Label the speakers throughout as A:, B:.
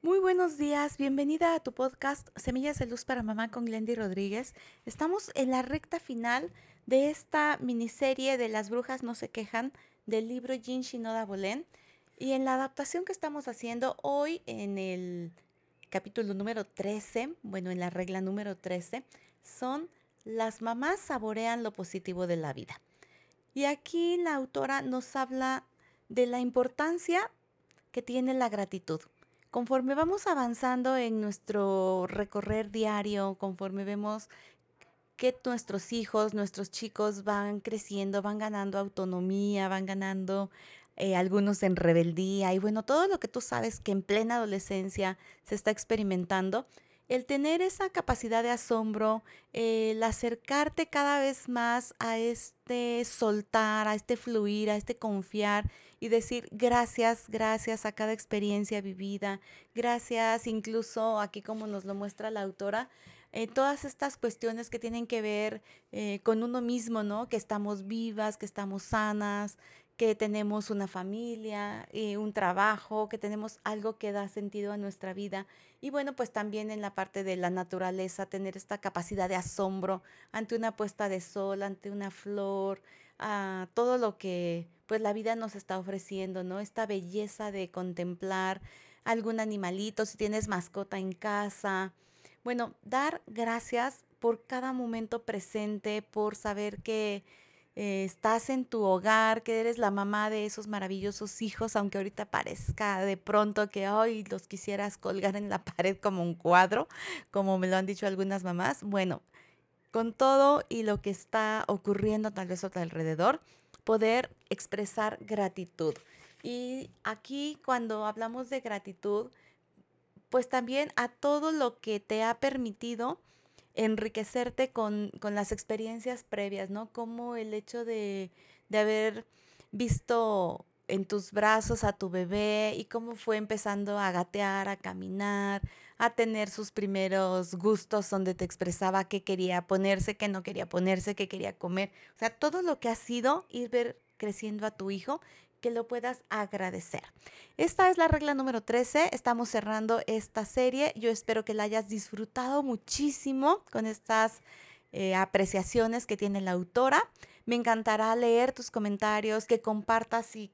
A: Muy buenos días, bienvenida a tu podcast Semillas de Luz para Mamá con Glendy Rodríguez. Estamos en la recta final de esta miniserie de Las Brujas no se quejan del libro Jin Shinoda Bolen. Y en la adaptación que estamos haciendo hoy en el capítulo número 13, bueno, en la regla número 13, son Las mamás saborean lo positivo de la vida. Y aquí la autora nos habla de la importancia que tiene la gratitud. Conforme vamos avanzando en nuestro recorrer diario, conforme vemos que nuestros hijos, nuestros chicos van creciendo, van ganando autonomía, van ganando eh, algunos en rebeldía y bueno, todo lo que tú sabes que en plena adolescencia se está experimentando, el tener esa capacidad de asombro, el acercarte cada vez más a este soltar, a este fluir, a este confiar y decir gracias, gracias a cada experiencia vivida, gracias incluso aquí como nos lo muestra la autora, eh, todas estas cuestiones que tienen que ver eh, con uno mismo, ¿no? Que estamos vivas, que estamos sanas, que tenemos una familia, y un trabajo, que tenemos algo que da sentido a nuestra vida. Y bueno, pues también en la parte de la naturaleza, tener esta capacidad de asombro ante una puesta de sol, ante una flor, a todo lo que pues la vida nos está ofreciendo, ¿no? Esta belleza de contemplar algún animalito, si tienes mascota en casa. Bueno, dar gracias por cada momento presente, por saber que eh, estás en tu hogar, que eres la mamá de esos maravillosos hijos, aunque ahorita parezca de pronto que hoy los quisieras colgar en la pared como un cuadro, como me lo han dicho algunas mamás. Bueno, con todo y lo que está ocurriendo tal vez a tu alrededor, poder expresar gratitud. Y aquí cuando hablamos de gratitud, pues también a todo lo que te ha permitido enriquecerte con, las experiencias previas, ¿no? Como el hecho de, de haber visto en tus brazos a tu bebé y cómo fue empezando a gatear, a caminar, a tener sus primeros gustos donde te expresaba qué quería ponerse, qué no quería ponerse, qué quería comer. O sea, todo lo que ha sido ir ver creciendo a tu hijo que lo puedas agradecer. Esta es la regla número 13. Estamos cerrando esta serie. Yo espero que la hayas disfrutado muchísimo con estas eh, apreciaciones que tiene la autora. Me encantará leer tus comentarios, que compartas si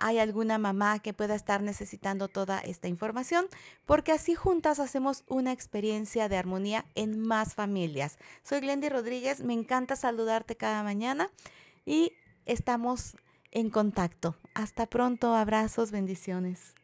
A: hay alguna mamá que pueda estar necesitando toda esta información, porque así juntas hacemos una experiencia de armonía en más familias. Soy Glendy Rodríguez, me encanta saludarte cada mañana y estamos en contacto. Hasta pronto, abrazos, bendiciones.